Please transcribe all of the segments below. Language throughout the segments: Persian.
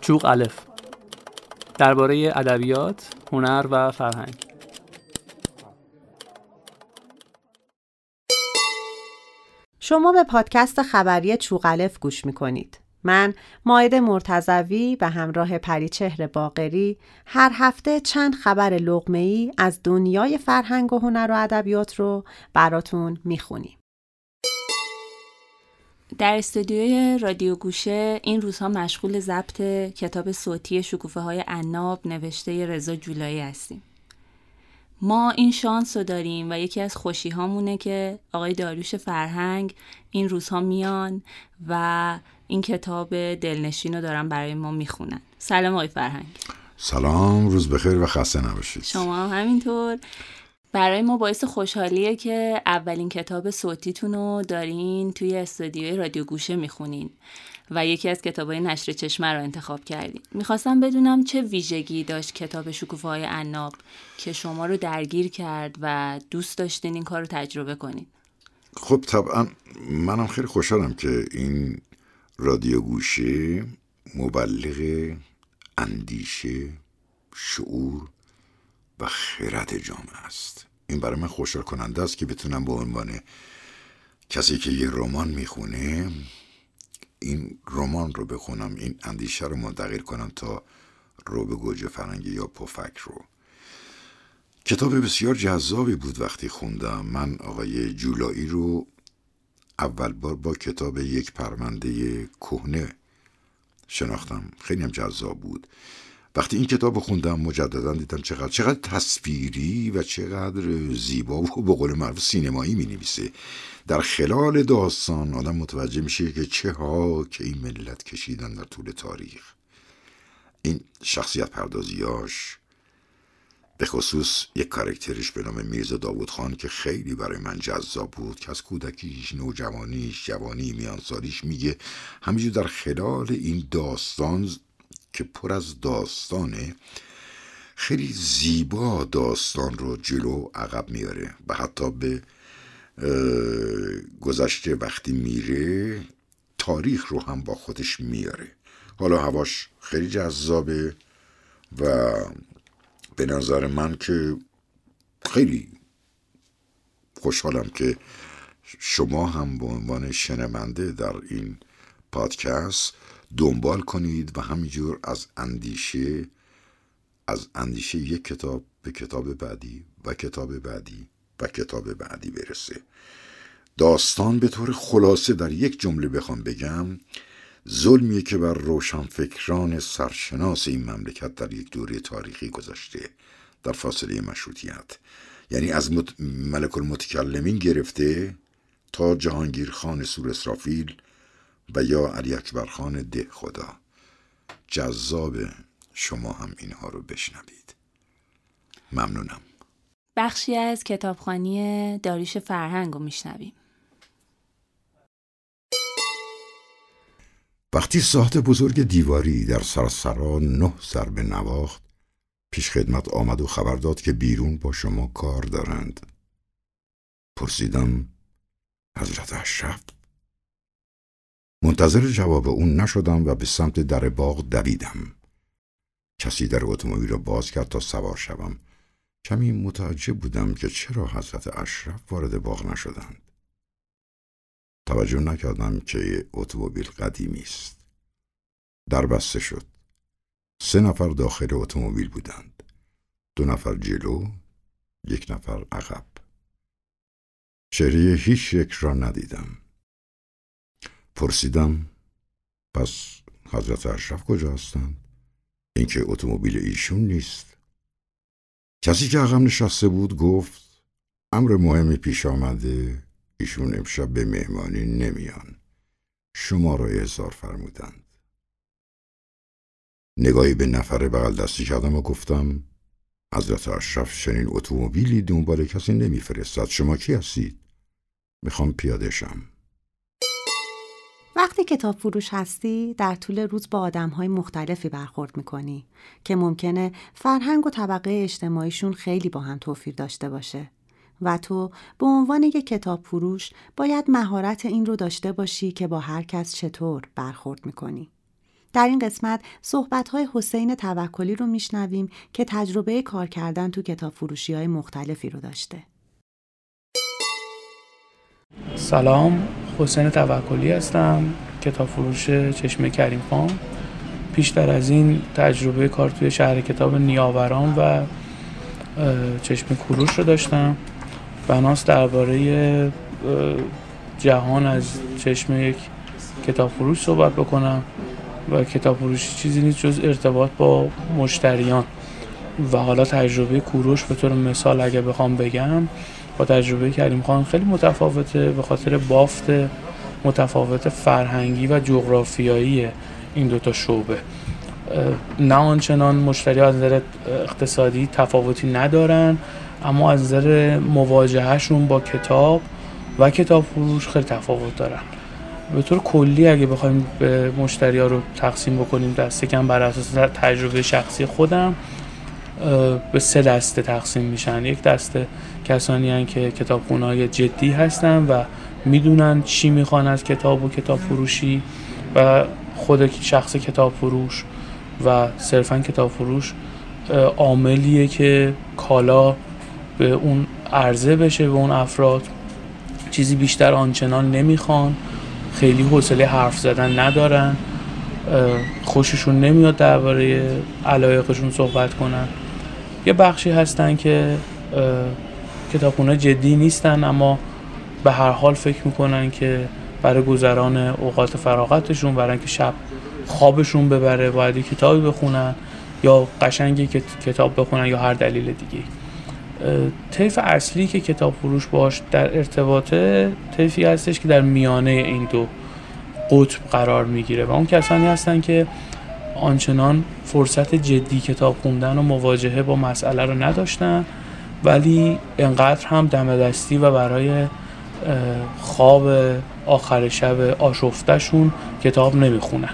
چوق الف درباره ادبیات، هنر و فرهنگ شما به پادکست خبری چوغلف گوش می کنید. من ماید مرتزوی به همراه پریچهر باقری هر هفته چند خبر لغمه‌ای از دنیای فرهنگ و هنر و ادبیات رو براتون می‌خونیم. در استودیوی رادیو گوشه این روزها مشغول ضبط کتاب صوتی شکوفه های عناب نوشته رضا جولایی هستیم. ما این شانس رو داریم و یکی از خوشی هامونه که آقای داریوش فرهنگ این روزها میان و این کتاب دلنشین رو دارن برای ما می‌خونن. سلام آقای فرهنگ. سلام روز بخیر و خسته نباشید. شما هم همینطور. برای ما باعث خوشحالیه که اولین کتاب صوتیتون رو دارین توی استودیوی رادیو گوشه می‌خونین و یکی از کتابای نشر چشمه رو انتخاب کردین. می‌خواستم بدونم چه ویژگی داشت کتاب شکوفه های عناب که شما رو درگیر کرد و دوست داشتین این کار رو تجربه کنین. خب طبعا منم خیلی خوشحالم که این رادیو گوشه مبلغ اندیشه شعور و خیرت جامعه است. این برای من خوشحال کننده است که بتونم به عنوان کسی که یه رمان می‌خونه این رمان رو بخونم. این اندیشه رو منتقل کنم تا رو به گوجه فرنگی یا پفک رو. کتاب بسیار جذابی بود وقتی خوندم. من آقای جولایی رو اول بار با کتاب یک پرونده کهنه شناختم. خیلی هم جذاب بود. وقتی این کتاب خوندم مجددا دیدم چقدر چقدر تصویری و چقدر زیبا و به قول معروف سینمایی می نویسه در خلال داستان آدم متوجه میشه که چه ها که این ملت کشیدن در طول تاریخ. این شخصیت پردازیاش به خصوص یک کارکترش به نام میرزا داوود خان که خیلی برای من جذاب بود که از کودکیش نوجوانیش جوانی میانسالیش میگه. همینجور در خلال این داستان که پر از داستانه خیلی زیبا داستان رو جلو عقب میاره و حتی به گذشته وقتی میره تاریخ رو هم با خودش میاره. حالا هواش خیلی جذابه و به نظر من که خیلی خوشحالم که شما هم به عنوان شنونده در این پادکست دنبال کنید و همینجور از اندیشه از اندیشه یک کتاب به کتاب بعدی و کتاب بعدی و کتاب بعدی برسه. داستان به طور خلاصه در یک جمله بخوام بگم. ظلمیه که بر روشنفکران سرشناس این مملکت در یک دوره تاریخی گذاشته در فاصله مشروطیت یعنی از ملک المتکلمین گرفته تا جهانگیر خان سور اسرافیل و یا علی اکبر خان ده خدا. جذاب شما هم اینها رو بشنوید. ممنونم. بخشی از کتابخانی داریش فرهنگ رو میشنویم. وقتی ساعت بزرگ دیواری در سرسرا نه ضربه نواخت پیش خدمت آمد و خبر داد که بیرون با شما کار دارند. پرسیدم حضرت اشرف منتظر جواب اون نشدم و به سمت در باغ دویدم. کسی در اتومبیل را باز کرد تا سوار شوم. کمی متعجب بودم که چرا حضرت اشرف وارد باغ نشدند. توجه نکردم که اتومبیل قدیمی است. در بسته شد. سه نفر داخل اتومبیل بودند. دو نفر جلو یک نفر عقب. چهره هیچ یک را ندیدم. پرسیدم پس حضرت اشرف کجا هستند؟ اینکه اتومبیل ایشون نیست. کسی که عقب نشسته بود گفت امر مهمی پیش آمده ایشون امشب به مهمانی نمیان. شما را احضار فرمودند. نگاهی به نفر بغل دستی کردم و گفتم حضرت اشرف چنین اتومبیلی دنبال کسی نمیفرستد. شما کی هستید؟ می‌خوام پیاده شم. وقتی کتاب فروش هستی در طول روز با آدم های مختلفی برخورد می‌کنی که ممکنه فرهنگ و طبقه اجتماعیشون خیلی با هم توفیر داشته باشه و تو به عنوان یک کتاب فروش باید مهارت این رو داشته باشی که با هر کس چطور برخورد می‌کنی. در این قسمت صحبت های حسین توکلی رو میشنویم که تجربه کار کردن تو کتاب فروشی های مختلفی رو داشته. سلام حسین توکلی هستم کتاب فروش چشمه کریم خان. پیشتر از این تجربه کار توی شهر کتاب نیاوران و چشم کوروش رو داشتم. بناس درباره جهان از چشم یک کتاب فروش صحبت بکنم و کتاب فروشی چیزی نیست جز ارتباط با مشتریان. و حالا تجربه کوروش به طور مثال اگه بخوام بگم تجربه کریم خان خیلی متفاوته به خاطر بافت متفاوت فرهنگی و جغرافیایی این دوتا شعبه. نه آنچنان مشتری از نظر اقتصادی تفاوتی ندارن اما از نظر مواجههشون با کتاب و کتاب فروش خیلی تفاوت دارن. به طور کلی اگه بخوایم به مشتری ها رو تقسیم بکنیم دسته کم بر اساس تجربه شخصی خودم به سه دسته تقسیم میشن. یک دسته کسانی هن که کتاب های جدی هستن و می‌دونن چی می‌خوان از کتاب و کتاب فروشی و خود شخص کتاب فروش و صرفا کتاب فروش عاملیه که کالا به اون عرضه بشه به اون افراد. چیزی بیشتر آنچنان نمی‌خوان. خیلی حوصله حرف زدن ندارن. خوششون نمیاد درباره علایقشون صحبت کنن. یه بخشی هستن که کتابخونه جدی نیستن اما به هر حال فکر می‌کنن که برای گذران اوقات فراغتشون برای اینکه شب خوابشون ببره باید کتابی بخونن یا قشنگی که کتاب بخونن یا هر دلیل دیگه طیف اصلی که کتاب فروش باش در ارتباطه طیفی هستش که در میانه این دو قطب قرار می‌گیره و اون کسانی هستن که آنچنان فرصت جدی کتاب خوندن و مواجهه با مسئله رو نداشتن ولی انقدر هم دم دستی و برای خواب آخر شب آشفتشون کتاب نمی‌خونن.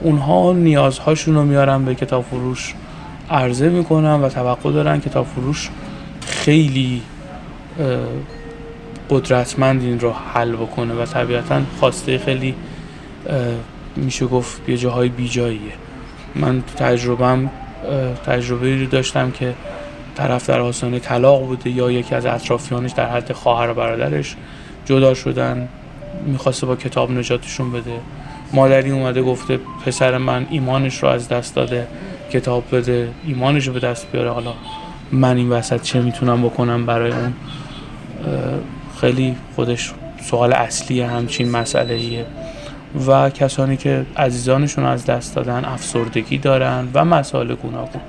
اونها نیازهاشون رو میارن به کتاب فروش عرضه می‌کنن و توقع دارن کتاب فروش خیلی قدرتمند این رو حل بکنه و طبیعتا خواسته خیلی میشه گفت یه جاهای بیجاییه من تو تجربهم تجربه رو داشتم که طرف در آسانه طلاق بوده یا یکی از اطرافیانش در حد خواهر و برادرش جدا شدن می‌خواسته با کتاب نجاتشون بده. مادری اومده گفته پسر من ایمانش رو از دست داده کتاب بده ایمانش رو به دست بیاره. حالا من این وسط چه می‌تونم بکنم برای اون؟ خیلی خودش سوال اصلی همچین مسئله ایه و کسانی که عزیزانشون از دست دادن افسردگی دارن و مسائل گوناگون.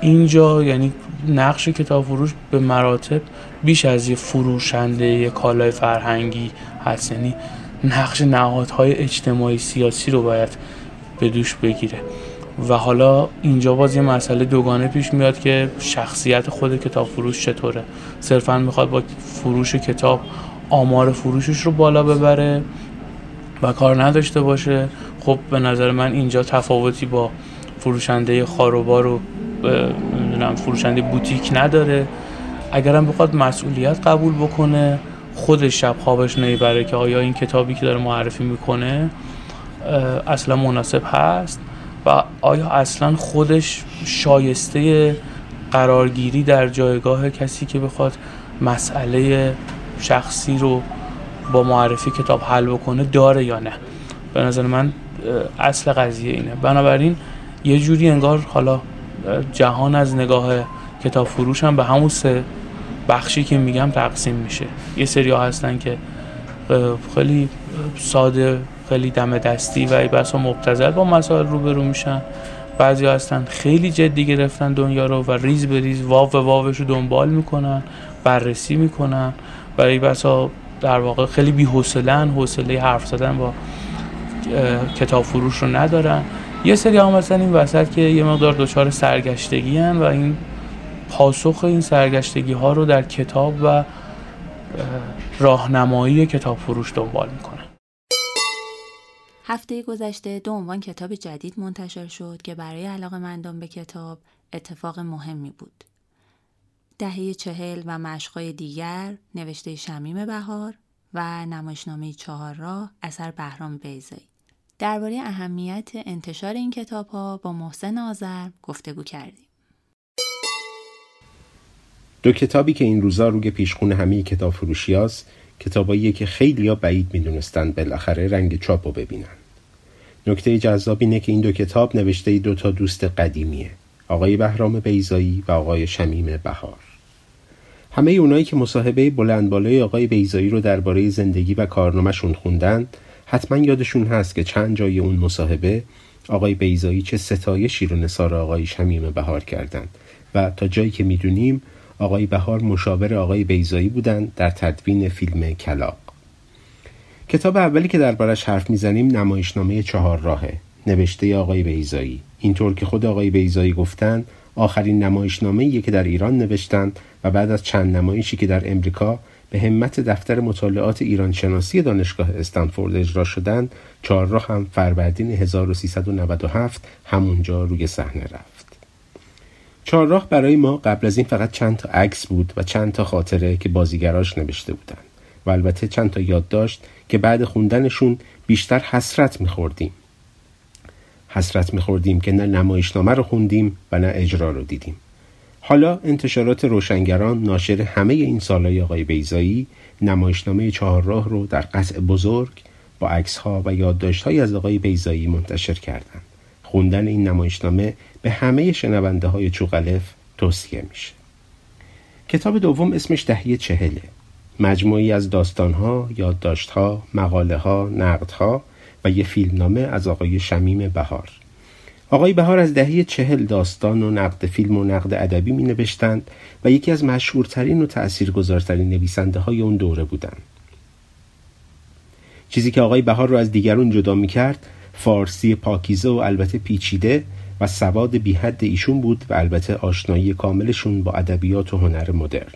اینجا یعنی نقش کتاب فروش به مراتب بیش از یه فروشنده یه کالای فرهنگی هست. یعنی نقش نهادهای اجتماعی سیاسی رو باید به دوش بگیره. و حالا اینجا باز یه مسئله دوگانه پیش میاد که شخصیت خود کتاب فروش چطوره؟ صرفا می‌خواد با فروش کتاب آمار فروشش رو بالا ببره؟ و کار نداشته باشه. خب به نظر من اینجا تفاوتی با فروشنده خاروبار و فروشنده بوتیک نداره. اگرم بخواد مسئولیت قبول بکنه خودش شب خوابش نمی‌بره که آیا این کتابی که داره معرفی می‌کنه اصلا مناسب هست؟ و آیا اصلا خودش شایسته قرارگیری در جایگاه کسی که بخواد مسئله شخصی رو با معرفی کتاب حل بکنه داره یا نه. به نظر من اصل قضیه اینه. بنابراین یه جوری انگار حالا جهان از نگاه کتاب فروش هم به همون سه بخشی که میگم تقسیم میشه. یه سری هستن که خیلی ساده خیلی دم دستی و بسا مبتزل با مسائل روبرو میشن. بعضی هستن خیلی جدی گرفتن دنیا رو و ریز به ریز واو و واوش رو دنبال می‌کنن بررسی می‌کنن و ای بسا در واقع خیلی بی حوصله حرف زدن با کتاب فروش رو ندارن یه سری هم مثلا این وسط که یه مقدار دچار سرگشتگی هن و این پاسخ این سرگشتگی ها رو در کتاب و راهنمایی کتاب فروش دنبال می‌کنن هفته گذشته دو عنوان کتاب جدید منتشر شد که برای علاقه مندان به کتاب اتفاق مهمی بود. دهه چهل و مشقای دیگر نوشته شمیم بهار و نمایشنامه چهار راه اثر بهرام بیزایی درباره اهمیت انتشار این کتاب ها با محسن آذر گفتگو کردیم. دو کتابی که این روزا روی پیشخون همه کتاب فروشی هست کتابایی که خیلی ها بعید می‌دونستند بالاخره رنگ چاپ رو ببینن. نکته جذاب اینه که این دو کتاب نوشته دو تا دوست قدیمیه آقای بهرام بیزایی و آقای شمیم بهار. همه اونایی که مصاحبه بلند بالای آقای بیزایی رو درباره زندگی و کارنامهشون خوندن حتما یادشون هست که چند جای اون مصاحبه آقای بیزایی چه ستایشی رو نصار آقای شمیم بهار کردند و تا جایی که می‌دونیم آقای بهار مشاور آقای بیزایی بودند در تدوین فیلم کلاق. کتاب اولی که دربارش حرف می‌زنیم نمایشنامه چهار راهه. نوشته آقای بیزایی اینطور که خود آقای بیزایی گفتند آخرین نمایشنامه که در ایران نوشتند و بعد از چند نمایشی که در امریکا به همت دفتر مطالعات ایران شناسی دانشگاه استنفورد اجرا شدند چهارراه هم فروردین 1397 همونجا روی صحنه رفت. چهارراه برای ما قبل از این فقط چند تا عکس بود و چند تا خاطره که بازیگراش نوشته بودند. و البته چند تا یادداشت که بعد خوندنشون بیشتر حسرت میخوردیم. حسرت میخوردیم که نه نمایشنامه رو خوندیم و نه اجرا رو دیدیم حالا انتشارات روشنگران ناشر همه این سالهای آقای بیزایی نمایشنامه چهارراه رو در قطع بزرگ با عکس ها و یادداشت های از آقای بیزایی منتشر کردند. خوندن این نمایشنامه به همه شنونده های چوغلف توصیه میشه. کتاب دوم اسمش دهی چهله. مجموعی از داستانها، یادداشتها، مقاله ها، نقدها و یه فیلمنامه از آقای شمیم بهار. آقای بهار از دهه چهل داستان و نقد فیلم و نقد ادبی می نوشتند و یکی از مشهورترین و تأثیرگذارترین نویسنده های اون دوره بودند. چیزی که آقای بهار رو از دیگرون جدا می کرد فارسی پاکیزه و البته پیچیده و سواد بیحد ایشون بود و البته آشنایی کاملشون با ادبیات و هنر مدرن.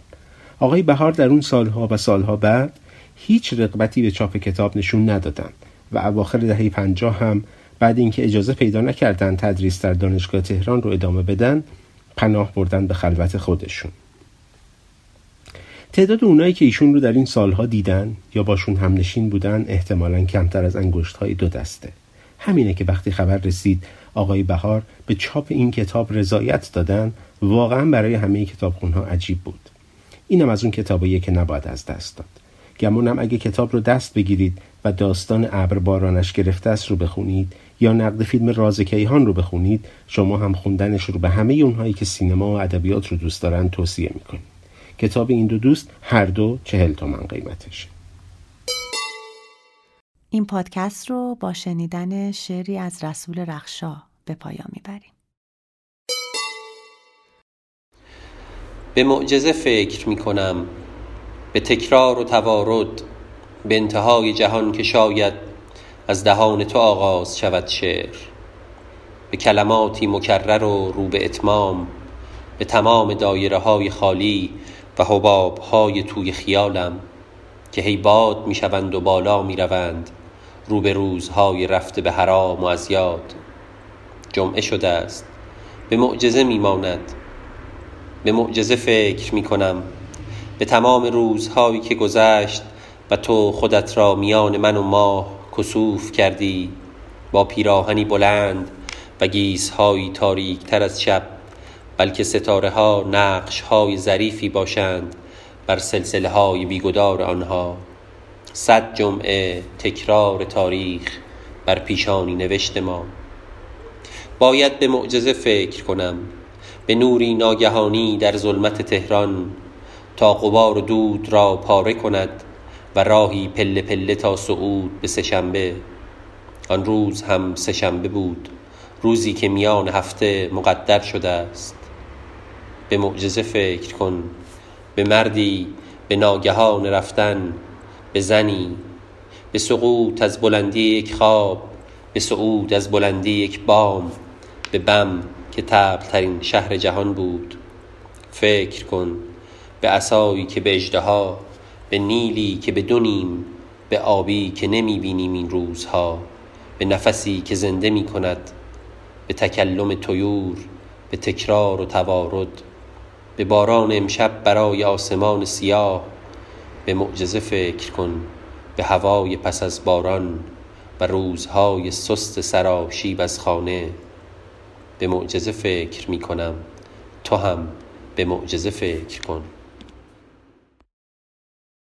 آقای بهار در اون سالها و سالها بعد هیچ رقبتی به چاپ کتاب نشون ندادند و اواخر دهه پنجاه هم بعد اینکه اجازه پیدا نکردن تدریس در دانشگاه تهران رو ادامه بدن پناه بردن به خلوت خودشون. تعداد اونایی که ایشون رو در این سالها دیدن یا باشون همنشین بودن احتمالا کمتر از انگشت های دو دسته. همینه که وقتی خبر رسید آقای بهار به چاپ این کتاب رضایت دادن واقعا برای همه کتابخونها عجیب بود. اینم از اون کتابایی که نباید از دست داد. گمونم اگه کتاب رو دست بگیرید و داستان ابر بارانش گرفته است رو بخونید یا نقد فیلم راز کیهان رو بخونید شما هم خوندنش رو به همه اونهایی که سینما و ادبیات رو دوست دارن توصیه می‌کنید. کتاب این دو دوست هر دو چهل تومن قیمتشه این پادکست رو با شنیدن شعری از رسول رخشا به پایان می‌بریم. به معجزه فکر می‌کنم به تکرار و توارد به انتهای جهان که شاید از دهان تو آغاز شود شعر به کلماتی مکرر و رو به اتمام به تمام دایره های خالی و حباب های توی خیالم که هی باد می شوند و بالا می روند رو به روزهای رفته به حرام و از یاد. جمعه شده است. به معجزه می ماند به معجزه فکر می کنم به تمام روزهایی که گذشت و تو خودت را میان من و ماه کسوف کردی با پیراهنی بلند و گیسهایی تاریک تر از شب بلکه ستاره ها نقش های ظریفی باشند بر سلسله های بیگدار آنها. صد جمعه تکرار تاریخ بر پیشانی نوشت ما. باید به معجزه فکر کنم به نوری ناگهانی در ظلمت تهران تا غبار و دود را پاره کند و راهی پله پله تا صعود به سهشنبه آن روز هم سهشنبه بود روزی که میان هفته مقدر شده است. به معجزه فکر کن به مردی به ناگهان رفتن به زنی. به سقوط از بلندی یک خواب به صعود از بلندی یک بام به بم که تبلترین شهر جهان بود. فکر کن به عصایی که به اجدها به نیلی که به دونیم به آبی که نمی بینیم این روزها به نفسی که زنده می کند به تکلم تویور به تکرار و توارد به باران امشب برای آسمان سیاه به معجزه فکر کن به هوای پس از باران و روزهای سست سراشیب از خانه به معجزه فکر می کنم تو هم به معجزه فکر کن.